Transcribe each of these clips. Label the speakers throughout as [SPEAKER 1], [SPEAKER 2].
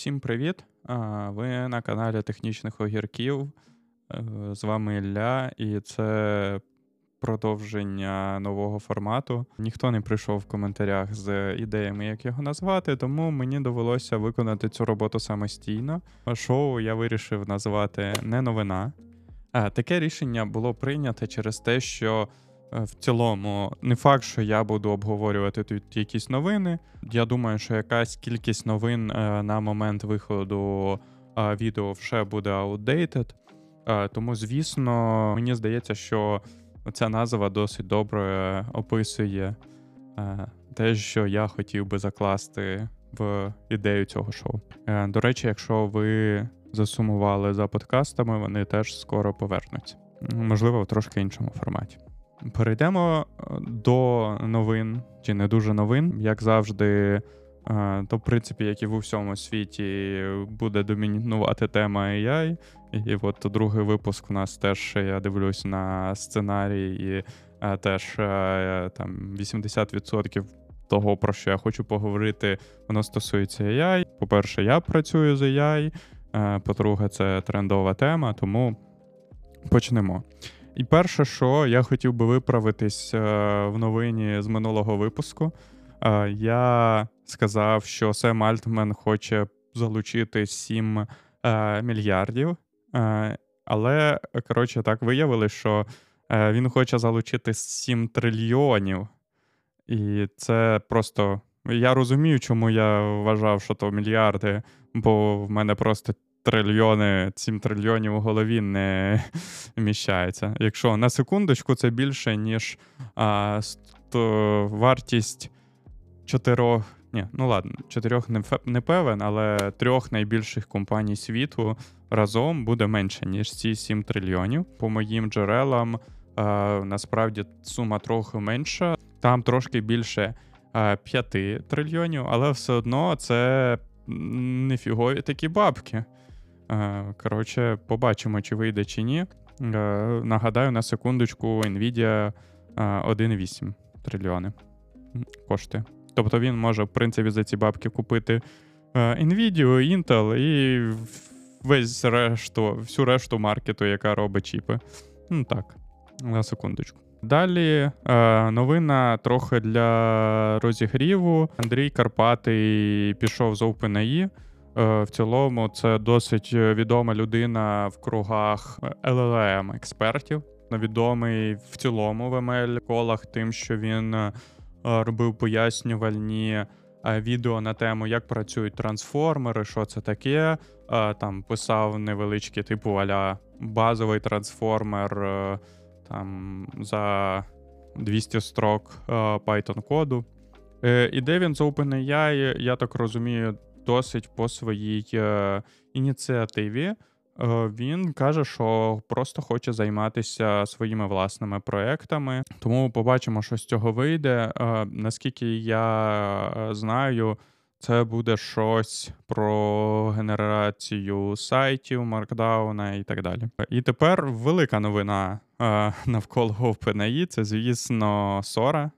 [SPEAKER 1] Всім привіт! Ви на каналі Технічних Огірків. Е, з вами Ілля, і це продовження нового формату. Ніхто не прийшов в коментарях з ідеями, як його назвати, тому мені довелося виконати цю роботу самостійно. Шоу я вирішив назвати не новина. Таке рішення було прийнято через те, що. Е, в цілому, не факт, що я буду обговорювати тут якісь новини. Я думаю, що якась кількість новин е, на момент виходу е, відео вже буде outdated. Тому, звісно, мені здається, що ця назва досить добре описує те, що я хотів би закласти в ідею цього шоу. До речі, якщо ви засумували за подкастами, вони теж скоро повернуться. Можливо, в трошки іншому форматі. Перейдемо е, до новин, чи не дуже новин, як завжди. Е, то, в принципі, як і в усьому світі, буде домінувати тема AI. І от другий випуск у нас теж я дивлюсь на сценарій, і е, теж там 80% того, про що я хочу поговорити, воно стосується AI. По-перше, я працюю з AI. По-друге, це трендова тема, тому почнемо. І перше, що я хотів би виправитись е, в новині з минулого випуску, е, я сказав, що Сем Альтмен хоче залучити 7 е, мільярдів. Але, коротше, так виявили, що він хоче залучити 7 трильйонів. І це просто. Я розумію, чому я вважав, що то мільярди, бо в мене просто трильйони, 7 трильйонів у голові не вміщається. Якщо на секундочку це більше, ніж а, сто, вартість чотирьох. Ні, ну ладно, чотирьох не, не певен, але трьох найбільших компаній світу разом буде менше, ніж ці 7 трильйонів. По моїм джерелам а, насправді сума трохи менша. Там трошки більше а, 5 трильйонів, але все одно це нефігові такі бабки. Е, коротше, побачимо, чи вийде, чи ні. Е, нагадаю, на секундочку, Nvidia 1,8 е, трильйони коштує. Тобто він може, в принципі, за ці бабки купити Nvidia, Intel і весь решту, всю решту маркету, яка робить чіпи. Ну так, на секундочку. Далі новина трохи для розігріву. Андрій Карпатий пішов з OpenAI. Е, в цілому, це досить відома людина в кругах llm експертів. Відомий в цілому в ML колах, тим, що він е, робив пояснювальні е, відео на тему, як працюють трансформери, що це таке. Там писав невеличкі, типу аля базовий трансформер там за 200 строк Python коду. І де він з OpenAI, я так розумію, досить по своїй е, ініціативі. Е, він каже, що просто хоче займатися своїми власними проектами. Тому побачимо, що з цього вийде. Е, наскільки я знаю, це буде щось про генерацію сайтів, маркдауна і так далі. І тепер велика новина навколо OpenAI — це, звісно, Sora.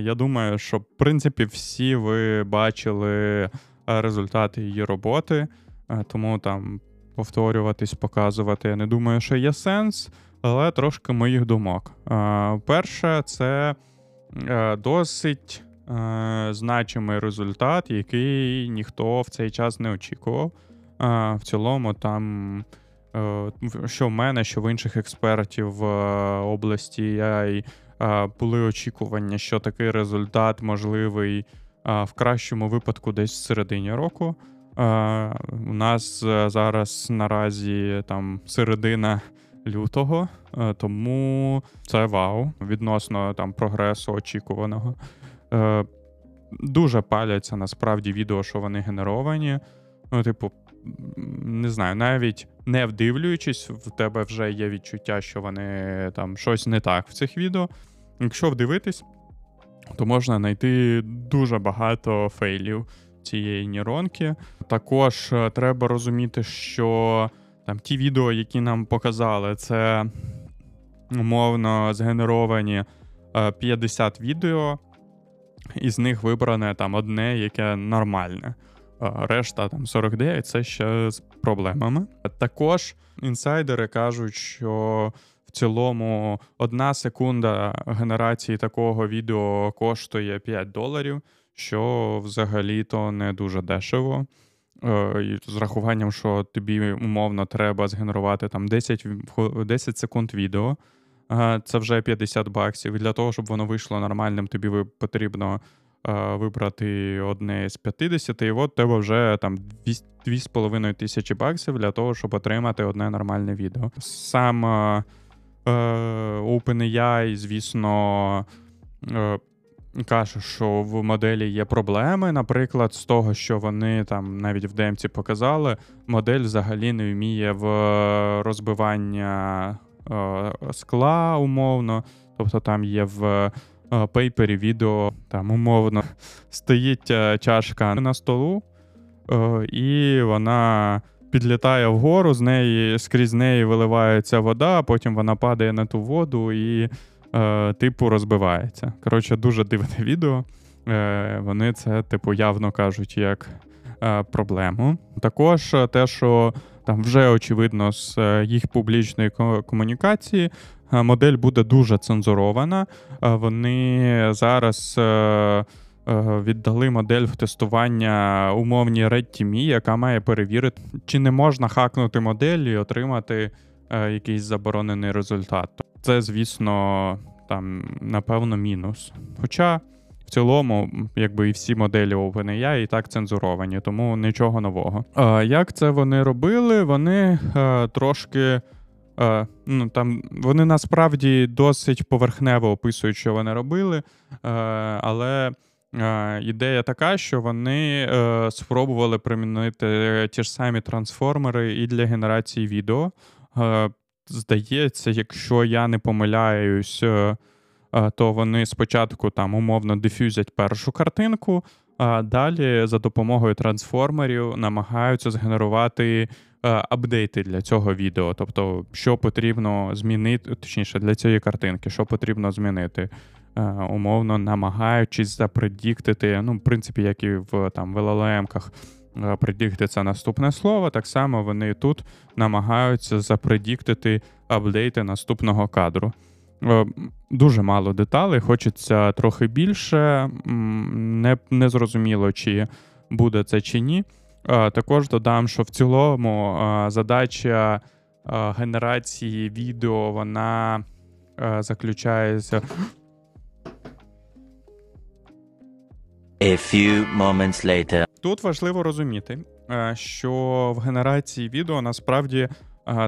[SPEAKER 1] Я думаю, що в принципі всі ви бачили результати її роботи, е, тому там повторюватись, показувати. Я не думаю, що є сенс, але трошки моїх думок. Е, перше, це е, досить значимий результат, який ніхто в цей час не очікував. В цілому, там. Що в мене, що в інших експертів в області AI були очікування, що такий результат можливий в кращому випадку десь в середині року. У нас е, зараз наразі там середина лютого, е, тому це вау відносно там прогресу очікуваного. Е, дуже паляться насправді відео, що вони генеровані. Ну, типу, не знаю, навіть не вдивлюючись, в тебе вже є відчуття, що вони там щось не так в цих відео. Якщо вдивитись, то можна знайти дуже багато фейлів цієї нейронки. Також е, треба розуміти, що там ті відео, які нам показали, це умовно згенеровані 50 е, відео, із них вибране там одне, яке нормальне. решта там 49 це ще з проблемами. Також інсайдери кажуть, що в цілому одна секунда генерації такого відео коштує 5 доларів, що взагалі-то не дуже дешево. Е, з рахуванням, що тобі умовно треба згенерувати там 10 10 секунд відео, це вже 50 баксів. І для того, щоб воно вийшло нормальним, тобі потрібно вибрати одне з 50, і от тебе вже там 2,5 тисячі баксів для того, щоб отримати одне нормальне відео. Сам е, OpenAI, звісно, е, каже, що в моделі є проблеми. Наприклад, з того, що вони там навіть в демці показали, модель взагалі не вміє в розбивання е, скла умовно. Тобто там є в пейпері відео, там умовно стоїть е, чашка на столу, е, і вона підлітає вгору, з неї скрізь неї виливається вода, потім вона падає на ту воду і, е, типу, розбивається. Коротше, дуже дивне відео. Вони це, типу, явно кажуть як проблему. Також те, що там вже очевидно з їх публічної комунікації Е, модель буде дуже цензурована. Е, вони зараз е, віддали модель в тестування умовній RedTeam, яка має перевірити, чи не можна хакнути модель і отримати якийсь заборонений результат. Це, звісно, там напевно мінус. Хоча. В цілому, якби і всі моделі OpenAI і так цензуровані, тому нічого нового. А, Як це вони робили? Вони а, трошки Е, ну, там Вони насправді досить поверхнево описують, що вони робили, е, але е, ідея така, що вони спробували примінити ті ж самі трансформери і для генерації відео. Здається, якщо я не помиляюсь, то вони спочатку там умовно дифюзять першу картинку, а далі за допомогою трансформерів намагаються згенерувати Е, апдейти для цього відео. Тобто, що потрібно змінити, точніше, для цієї картинки, що потрібно змінити. Е, умовно намагаючись запредіктити, ну, в принципі, як і в там в LLM-ках е, предіктиться наступне слово, так само вони тут намагаються запредіктити апдейти наступного кадру. Дуже мало деталей, хочеться трохи більше. Не, не зрозуміло, чи буде це чи ні. Також додам, що в цілому задача генерації відео вона заключається.
[SPEAKER 2] A few moments later.
[SPEAKER 1] Тут важливо розуміти, що в генерації відео насправді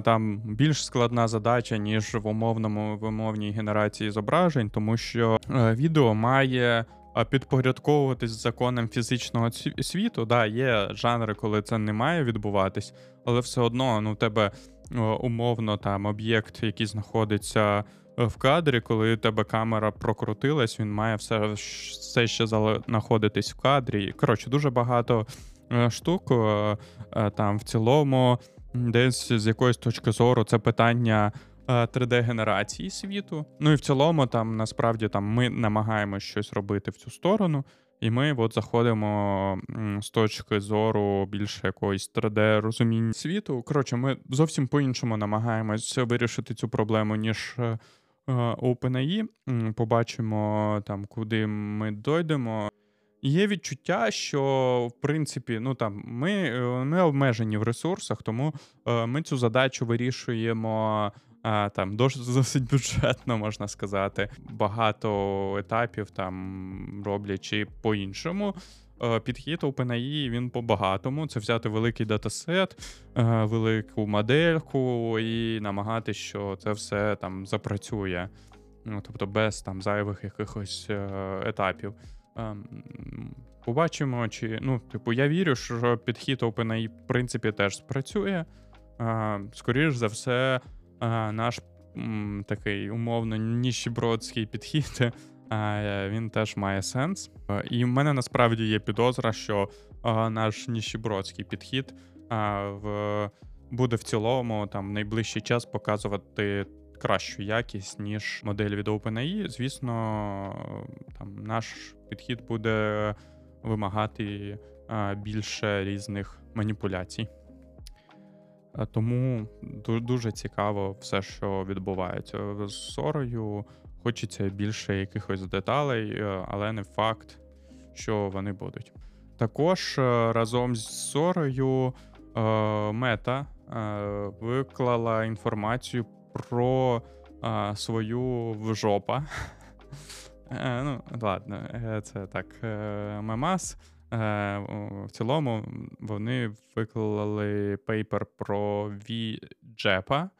[SPEAKER 1] там більш складна задача, ніж в умовному в умовній генерації зображень, тому що відео має підпорядковуватись законам фізичного світу. Да, Є жанри, коли це не має відбуватись, але все одно ну, у тебе умовно там об'єкт, який знаходиться е, в кадрі, коли у тебе камера прокрутилась, він має все все ще знаходитись в кадрі. Коротше, дуже багато е, штук е, там в цілому, десь з якоїсь точки зору, це питання. 3D-генерації е, світу. Ну і в цілому, там насправді там ми намагаємося щось робити в цю сторону, і ми от заходимо з точки зору більше якоїсь 3D-розуміння світу. Коротше, ми зовсім по-іншому намагаємось вирішити цю проблему, ніж е, е, OpenAI. Побачимо там, куди ми дойдемо. Є відчуття, що в принципі, ну там ми ми обмежені в ресурсах, тому е, ми цю задачу вирішуємо Там досить бюджетно можна сказати. Багато етапів там роблячи по-іншому. Е, підхід OpenAI, він по-багатому. Це взяти великий датасет, е, велику модельку і намагатися, що це все там запрацює. Ну, Тобто без там зайвих якихось е, етапів. Ем, побачимо, чи ну, типу, я вірю, що підхід OpenAI в принципі теж спрацює. Скоріш за все наш такий умовно ніщебродський підхід. Він теж має сенс. І в мене насправді є підозра, що наш ніщебродський підхід в, буде в цілому там найближчий час показувати кращу якість, ніж модель від OpenAI. Звісно, там наш підхід буде вимагати е, більше різних маніпуляцій. Е, Тому дуже цікаво все, що відбувається з Сорою. Хочеться більше якихось деталей, е, але не факт, що вони будуть. Також е, разом з Сорою е, Мета виклала інформацію про свою вжопа. Ну, ладно, це так, мемас. В цілому вони виклали paper про V-JEPA, е,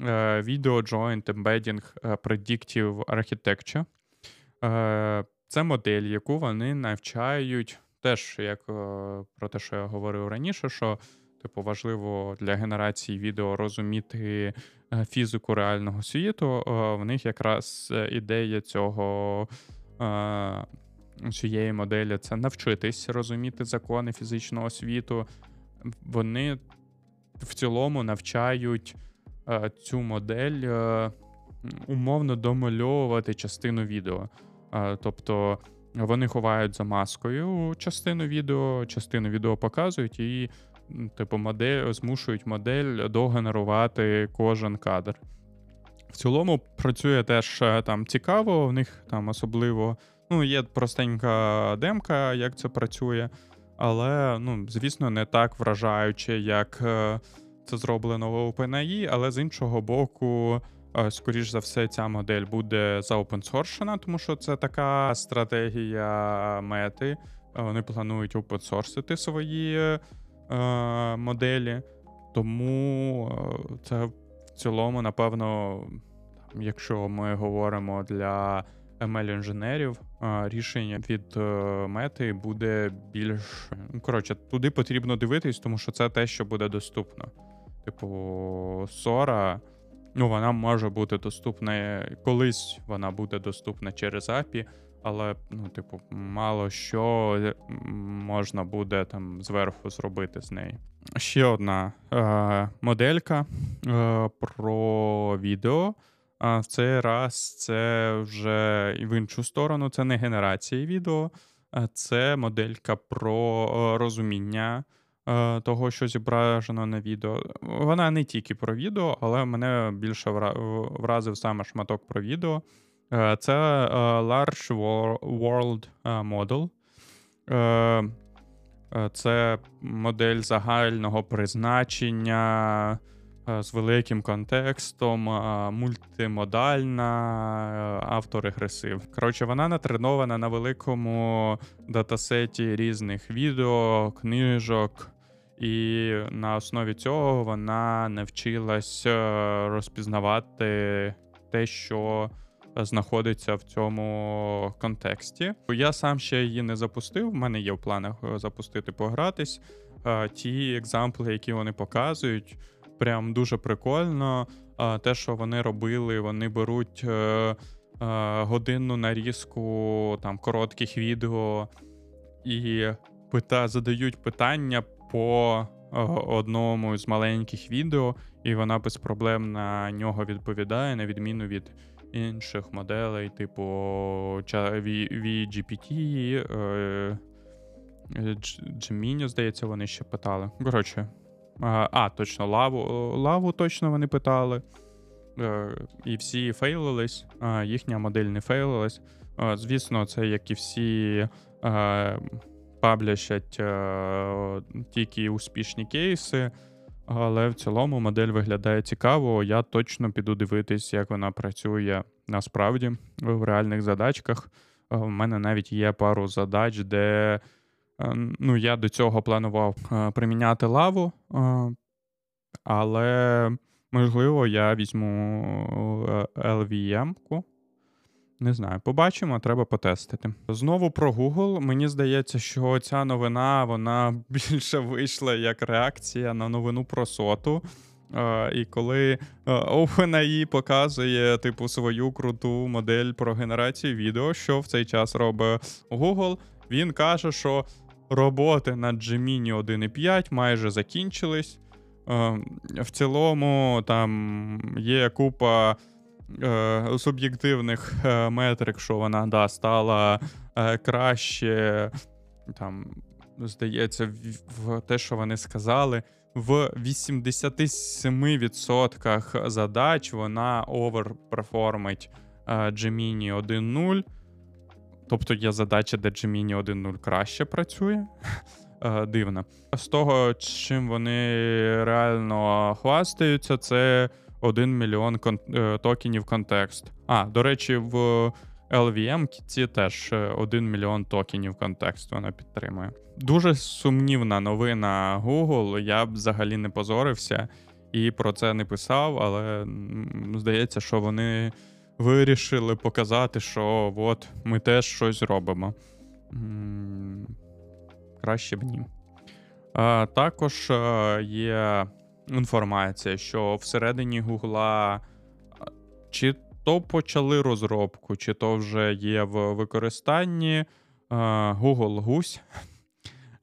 [SPEAKER 1] Video Joint Embedding е, Predictive Architecture. Е, Це модель, яку вони навчають теж, як е, про те, що я говорив раніше, що типу важливо для генерації відео розуміти е, фізику реального світу. Е, В них якраз е, ідея цього. е, Цієї моделі це навчитись розуміти закони фізичного світу. Вони в цілому навчають е, цю модель е, умовно домальовувати частину відео. Е, тобто вони ховають за маскою частину відео, частину відео показують і, типу, модель змушують модель догенерувати кожен кадр. В цілому працює теж е, там цікаво, в них там особливо. Ну, є простенька демка, як це працює, але, ну, звісно, не так вражаюче, як е, це зроблено в OpenAI, але з іншого боку, е, скоріш за все, ця модель буде заопенсоршена, тому що це така стратегія мети. Вони планують опенсорсити свої е, моделі, тому е, це в цілому, напевно, якщо ми говоримо для ML-інженерів, рішення від мети буде більш. Ну, коротше, туди потрібно дивитись, тому що це те, що буде доступно. Типу, Сора, ну, вона може бути доступна колись вона буде доступна через API, але, ну, типу, мало що е, можна буде там зверху зробити з неї. Ще одна е, моделька е, про відео. А в цей раз це вже в іншу сторону, це не генерація відео, це моделька про е, розуміння е, того, що зображено на відео. Вона не тільки про відео, але мене більше вра- вразив саме шматок про відео. Е, Це е, Large World Model. Це модель загального призначення з великим контекстом, мультимодальна, авторегресив. Коротше, вона натренована на великому датасеті різних відео, книжок, і на основі цього вона навчилась е, розпізнавати те, що знаходиться в цьому контексті. Я сам ще її не запустив. В мене є в планах е, запустити, погратись. Е, Ті екзампли, які вони показують, прям дуже прикольно. Те, що вони робили, вони беруть годинну нарізку там коротких відео і пита, задають питання по е, одному з маленьких відео, і вона без проблем на нього відповідає, на відміну від інших моделей, типу VGPT, е, Gemini, здається, вони ще питали. Коротше, а, а, точно, лаву, лаву точно вони питали. Е, І всі фейлились, їхня модель не фейлилась. Е, Звісно, це як і всі е, паблячать е, тільки успішні кейси, але в цілому модель виглядає цікаво. Я точно піду дивитись, як вона працює насправді в реальних задачках. Е, В мене навіть є пару задач, де е, ну, я до цього планував е, приміняти лаву, е, але можливо я візьму е, LVM-ку. Не знаю, побачимо, треба потестити. Знову про Google. Мені здається, що ця новина вона більше вийшла як реакція на новину про соту. Е, і коли е, OpenAI показує типу свою круту модель про генерацію відео, що в цей час робить Google, він каже, що роботи над Gemini 1.5 майже закінчились. Е, В цілому там є купа е, суб'єктивних е, метрик, що вона да, стала е, краще. Там здається, в, в те, що вони сказали, в 87% задач вона оверперформить е, Gemini 1.0. Тобто є задача, де Gemini 1.0 краще працює. Е, Дивно. З того, чим вони реально хвастаються, це 1 мільйон кон- е, токенів контекст. А, до речі, в LVM ці теж 1 мільйон токенів контекст вона підтримує. Дуже сумнівна новина Google. Я б взагалі не позорився і про це не писав, але здається, що вони вирішили показати, що от ми теж щось робимо. Краще б ні. Також е, є інформація, що всередині Гугла чи то почали розробку, чи то вже є в використанні е, Google Гусь.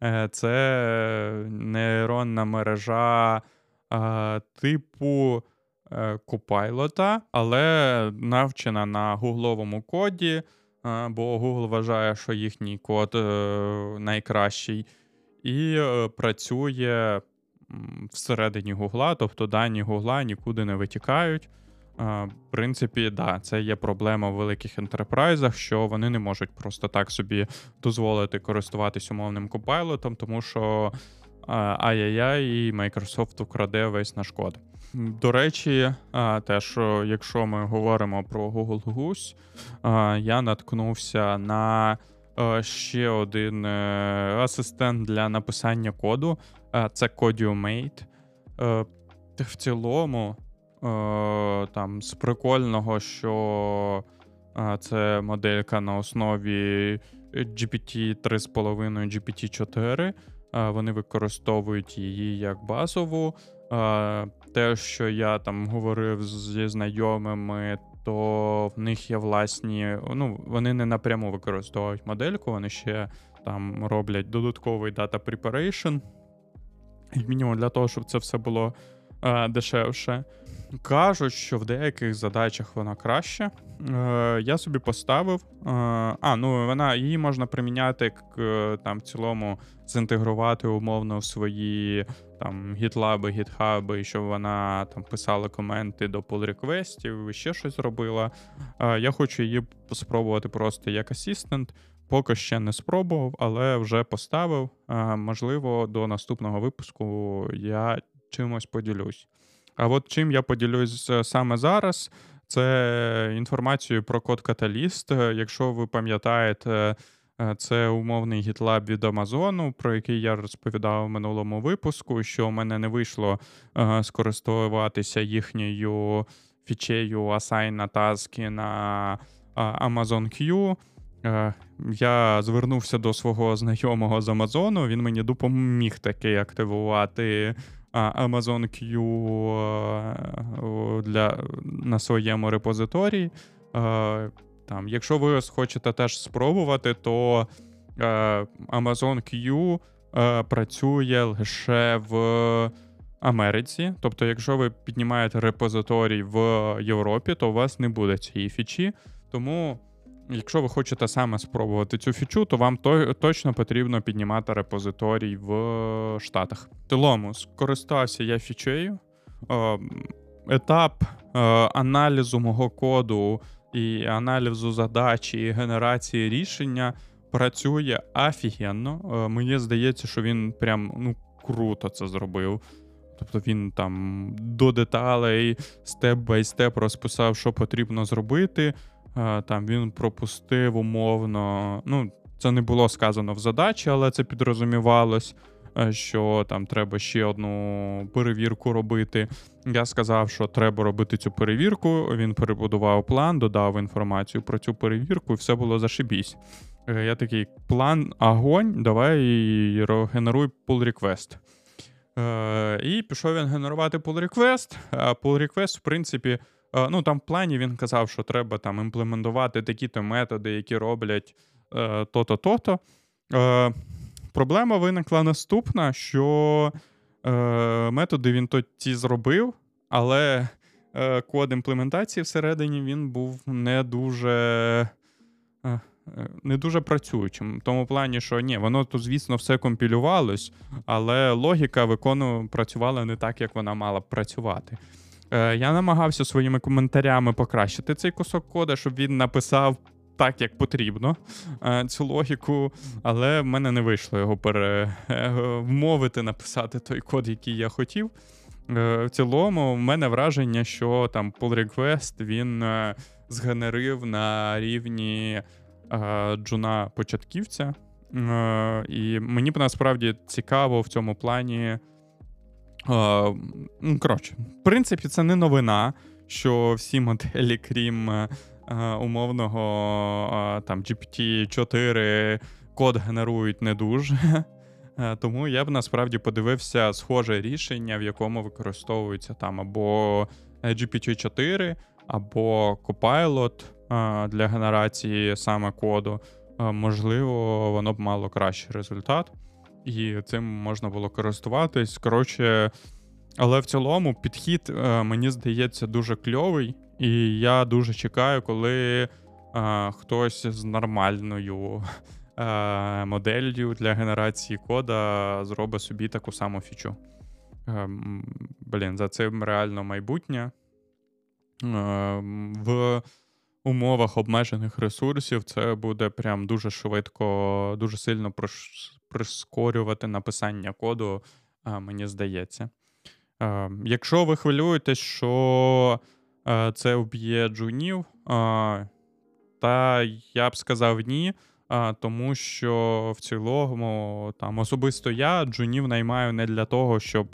[SPEAKER 1] Е, Це нейронна мережа е, типу е, Copilot, але навчена на гугловому коді, е, бо Google вважає, що їхній код е, найкращий, і е, працює всередині Гугла, тобто дані Гугла нікуди не витікають. В принципі, да, це є проблема в великих ентерпрайзах, що вони не можуть просто так собі дозволити користуватись умовним копайлотом, тому що ай-яй-яй, і Microsoft украде весь наш код. До речі, а, теж, якщо ми говоримо про Google Goose, я наткнувся на е, ще один е, асистент для написання коду. Це CodioMate. Е, В цілому, е, там з прикольного, що е, це моделька на основі GPT 3,5 GPT 4. Е, Вони використовують її як базову. Е, Те, що я там говорив зі знайомими, то в них є власні. Ну, вони не напряму використовують модельку, вони ще там роблять додатковий data preparation. Як мінімум для того, щоб це все було е, дешевше. Кажуть, що в деяких задачах вона краще. Е, я собі поставив. Е, а, ну вона її можна приміняти к там в цілому зінтегрувати умовно в свої там гітлаби, гітхаби, щоб вона там писала коменти до pull request ів і ще щось робила. Е, я хочу її спробувати просто як assistant. Поки ще не спробував, але вже поставив. Е, можливо, до наступного випуску я чимось поділюсь. А от чим я поділюсь е, саме зараз, це інформацією про код Каталіст. Е, Якщо ви пам'ятаєте, е, це умовний GitLab від Амазону, про який я розповідав в минулому випуску, що в мене не вийшло е, скористуватися їхньою фічею Assign на таски на Amazon Q. Е, Я звернувся до свого знайомого з Амазону. Він мені допоміг таки активувати Amazon Q е, для, на своєму репозиторії. Е, Там, якщо ви хочете теж спробувати, то Amazon Q працює лише в Америці. Тобто, якщо ви піднімаєте репозиторій в Європі, то у вас не буде цієї фічі. Тому, якщо ви хочете саме спробувати цю фічу, то вам то, точно потрібно піднімати репозиторій в Штатах. В цілому, скористався я фічею. Е, Етап е, аналізу мого коду і аналізу задачі і генерації рішення працює офігенно. Е, Мені здається, що він прям ну, круто це зробив. Тобто він там до деталей, степ бай степ розписав, що потрібно зробити. Е, Там він пропустив умовно. Ну, це не було сказано в задачі, але це підрозумівалось, е, що там треба ще одну перевірку робити. Я сказав, що треба робити цю перевірку. Він перебудував план, додав інформацію про цю перевірку, і все було зашибісь. Е, Я такий план, огонь, давай генеруй pull request. І пішов він генерувати pull request. А pull request, в принципі, ну там в плані він казав, що треба там імплементувати такі-то методи, які роблять е, то-то, то-то. Е, проблема виникла наступна, що е, методи він то ті зробив, але е, код імплементації всередині він був не дуже. е, е, не дуже працюючим. В тому плані, що ні, воно то, звісно, все компілювалось, але логіка викону працювала не так, як вона мала б працювати. Е, Я намагався своїми коментарями покращити цей кусок кода, щоб він написав так, як потрібно е, цю логіку, але в мене не вийшло його перемовити, написати той код, який я хотів. Е, В цілому, в мене враження, що там pull request він е, згенерив на рівні е, джуна початківця. Е, І мені б насправді цікаво в цьому плані. Ну, Коротше, в принципі, це не новина, що всі моделі, крім е, е, умовного там GPT-4, код генерують не дуже. Е, Тому я б насправді подивився схоже рішення, в якому використовується там або GPT-4, або Copilot для генерації саме коду. Можливо, воно б мало кращий результат, і цим можна було користуватись. Коротше, але в цілому підхід, е, мені здається, дуже кльовий, і я дуже чекаю, коли е, хтось з нормальною е, моделлю для генерації кода зробить собі таку саму фічу. Блін, за цим реально майбутнє. В умовах обмежених ресурсів це буде прям дуже швидко, дуже сильно прискорювати написання коду, е, мені здається. Е, Якщо ви хвилюєтесь, що е, це вб'є джунів, та я б сказав ні. Тому що в цілому, там особисто я джунів наймаю не для того, щоб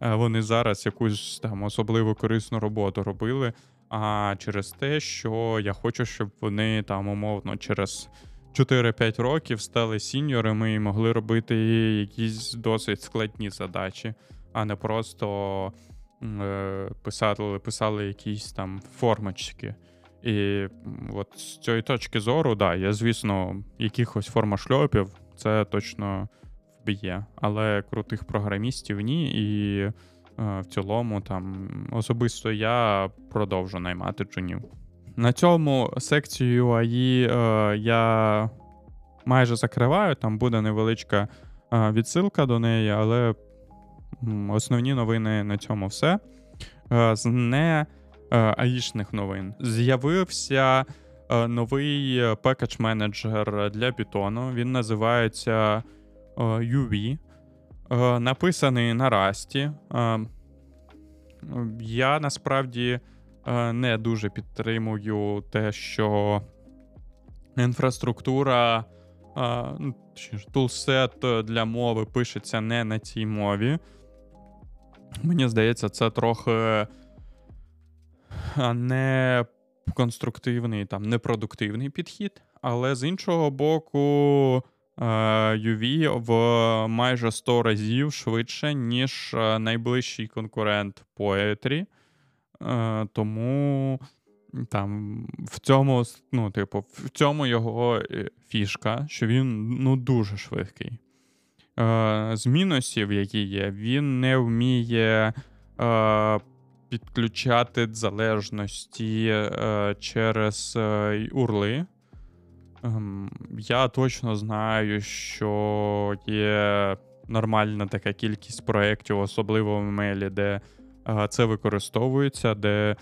[SPEAKER 1] вони зараз якусь там особливо корисну роботу робили, а через те, що я хочу, щоб вони там умовно через 4-5 років стали сіньорами і могли робити якісь досить складні задачі, а не просто е, писали, писали якісь там формочки. І от з цієї точки зору, да, я, звісно, якихось формашльопів це точно вб'є. Але крутих програмістів ні. І в цілому, там особисто я продовжу наймати джунів. На цьому секцію UI е, я майже закриваю. Там буде невеличка е, відсилка до неї, але основні новини на цьому все. Е, з не е, аїшних новин. З'явився е, новий е, пекедж-менеджер для Python. Він називається е, UV. Е, Написаний на Rust. Е, Я насправді е, не дуже підтримую те, що інфраструктура, е, ну, тулсет для мови пишеться не на цій мові. Мені здається, це трохи не конструктивний, там, непродуктивний підхід. Але з іншого боку, UV в майже 100 разів швидше, ніж е, найближчий конкурент Poetry. Е, Тому там в цьому, ну, типу, в цьому його е, фішка, що він ну, дуже швидкий. Е, З мінусів, які є, він не вміє. Е, підключати залежності е, через е, урли. Ем, я точно знаю, що є нормальна така кількість проєктів, особливо в мейлі, де е, це використовується, де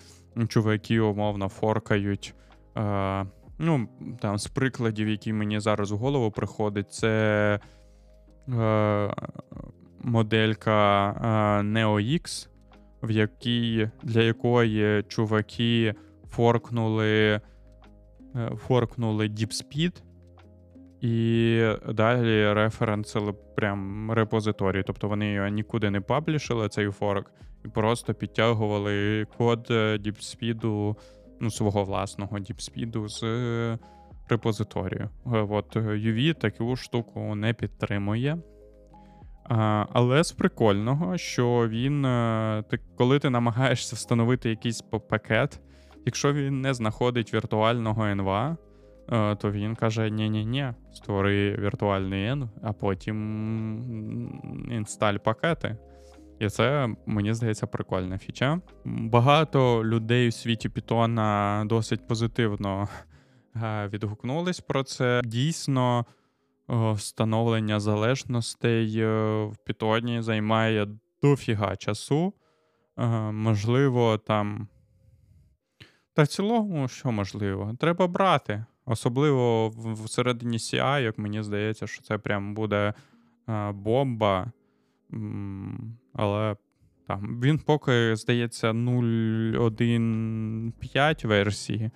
[SPEAKER 1] чуваки умовно форкають. Е, ну, там, з прикладів, які мені зараз в голову приходить, це е, моделька е, NeoX в якій, для якої чуваки форкнули, форкнули DeepSpeed, і далі референсили прям репозиторій. Тобто вони його нікуди не паблішили, цей форк, і просто підтягували код е, DeepSpeed, ну, свого власного DeepSpeed з е, репозиторію. Е, От UV таку штуку не підтримує. Але з прикольного, що він, е, коли ти намагаєшся встановити якийсь пакет, якщо він не знаходить віртуального env, е, то він каже: ні-ні-ні, створи віртуальний N, а потім інсталь пакети. І це, мені здається, прикольна фіча. Багато людей у світі Python досить позитивно е, відгукнулись про це. Дійсно, е, встановлення залежностей в Python займає дофіга часу. Можливо, там. Та в цілому, що можливо, треба брати. Особливо всередині CI, як мені здається, що це прям буде е, бомба. Але там він поки, здається, 0.1.5 версії.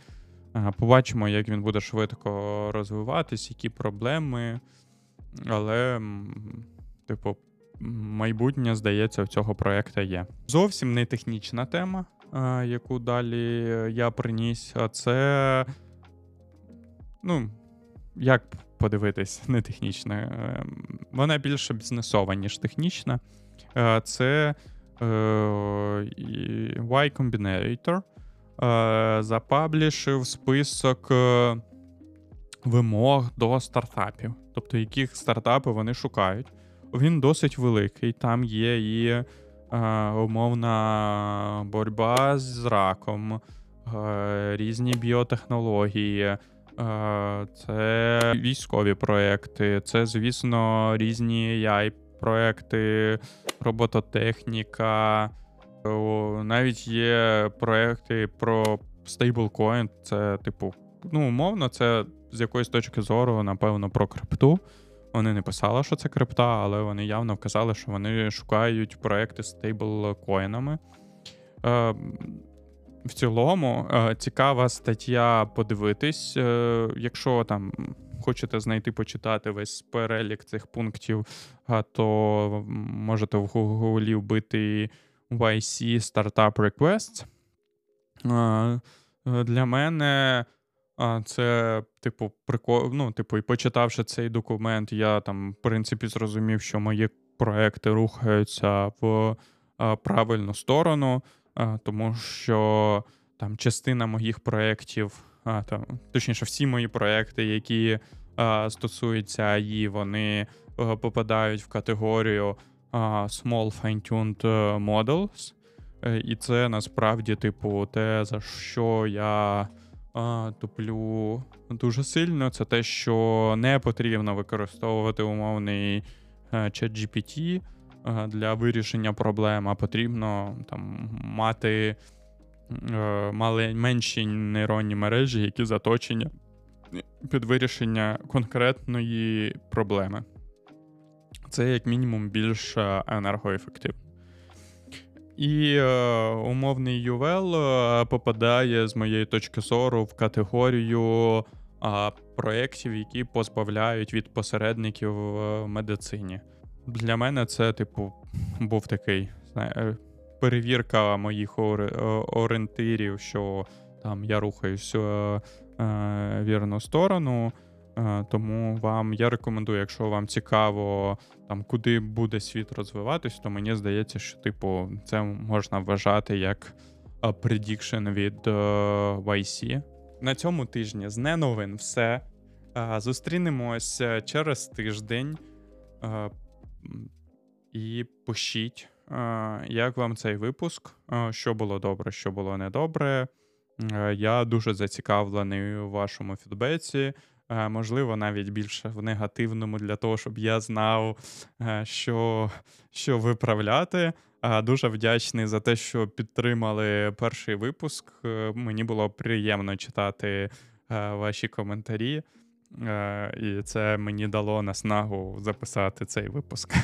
[SPEAKER 1] Е, Побачимо, як він буде швидко розвиватись, які проблеми. Але, типу, майбутнє, здається, в цього проекту є. Зовсім не технічна тема, яку далі я приніс, а це. Ну, як подивитись, не технічна. Е, Вона більше бізнесова, ніж технічна. Е, Це е, Y Combinator е, запаблішив список е, вимог до стартапів, тобто яких стартапи вони шукають. Він досить великий. Там є і е, умовна боротьба з раком, е, різні біотехнології, е, це військові проекти, це, звісно, різні AI-проекти, робототехніка. Навіть є проекти про стейблкоін. Це, типу, ну, умовно, це з якоїсь точки зору, напевно, про крипту. Вони не писали, що це крипта, але вони явно вказали, що вони шукають проекти з стейблкоїнами. Е, в цілому, е, цікава стаття подивитись. Е, якщо там хочете знайти, почитати весь перелік цих пунктів, е, то можете в Гуглі вбити YC Startup Requests. Е, е, Для мене а, це, типу, прикол... ну, типу, і почитавши цей документ, я там, в принципі, зрозумів, що мої проекти рухаються в правильну сторону, тому що там частина моїх проєктів, точніше, всі мої проекти, які стосуються АІ, вони а, попадають в категорію Small Fine-Tuned Models. Е, І це насправді, типу, те, за що я а, туплю дуже сильно, це те, що не потрібно використовувати умовний е, чат GPT е, для вирішення проблем, а потрібно там мати е, мали менші нейронні мережі, які заточені під вирішення конкретної проблеми. Це як мінімум більш енергоефективно. І е, умовний UL е, попадає, з моєї точки зору, в категорію е, проєктів, які позбавляють від посередників в медицині. Для мене це, типу, був такий знає, е, перевірка моїх е, орієнтирів, що там я рухаюсь е, е, вірну сторону. Е, Тому вам я рекомендую, якщо вам цікаво, там куди буде світ розвиватись, то мені здається, що типу це можна вважати як prediction від е, YC. На цьому тижні з не новин все. Е, Зустрінемось через тиждень. І пишіть, як вам цей випуск, що було добре, що було недобре. Я дуже зацікавлений у вашому фідбеці. Е, Можливо, навіть більше в негативному для того, щоб я знав, е, що, що виправляти. Е, Дуже вдячний за те, що підтримали перший випуск. Мені було приємно читати ваші коментарі, і це мені дало наснагу записати цей випуск.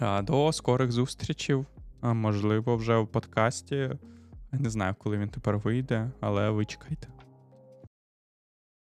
[SPEAKER 1] До скорих зустрічей. Можливо, вже в подкасті. Не знаю, коли він тепер вийде, але ви чекайте.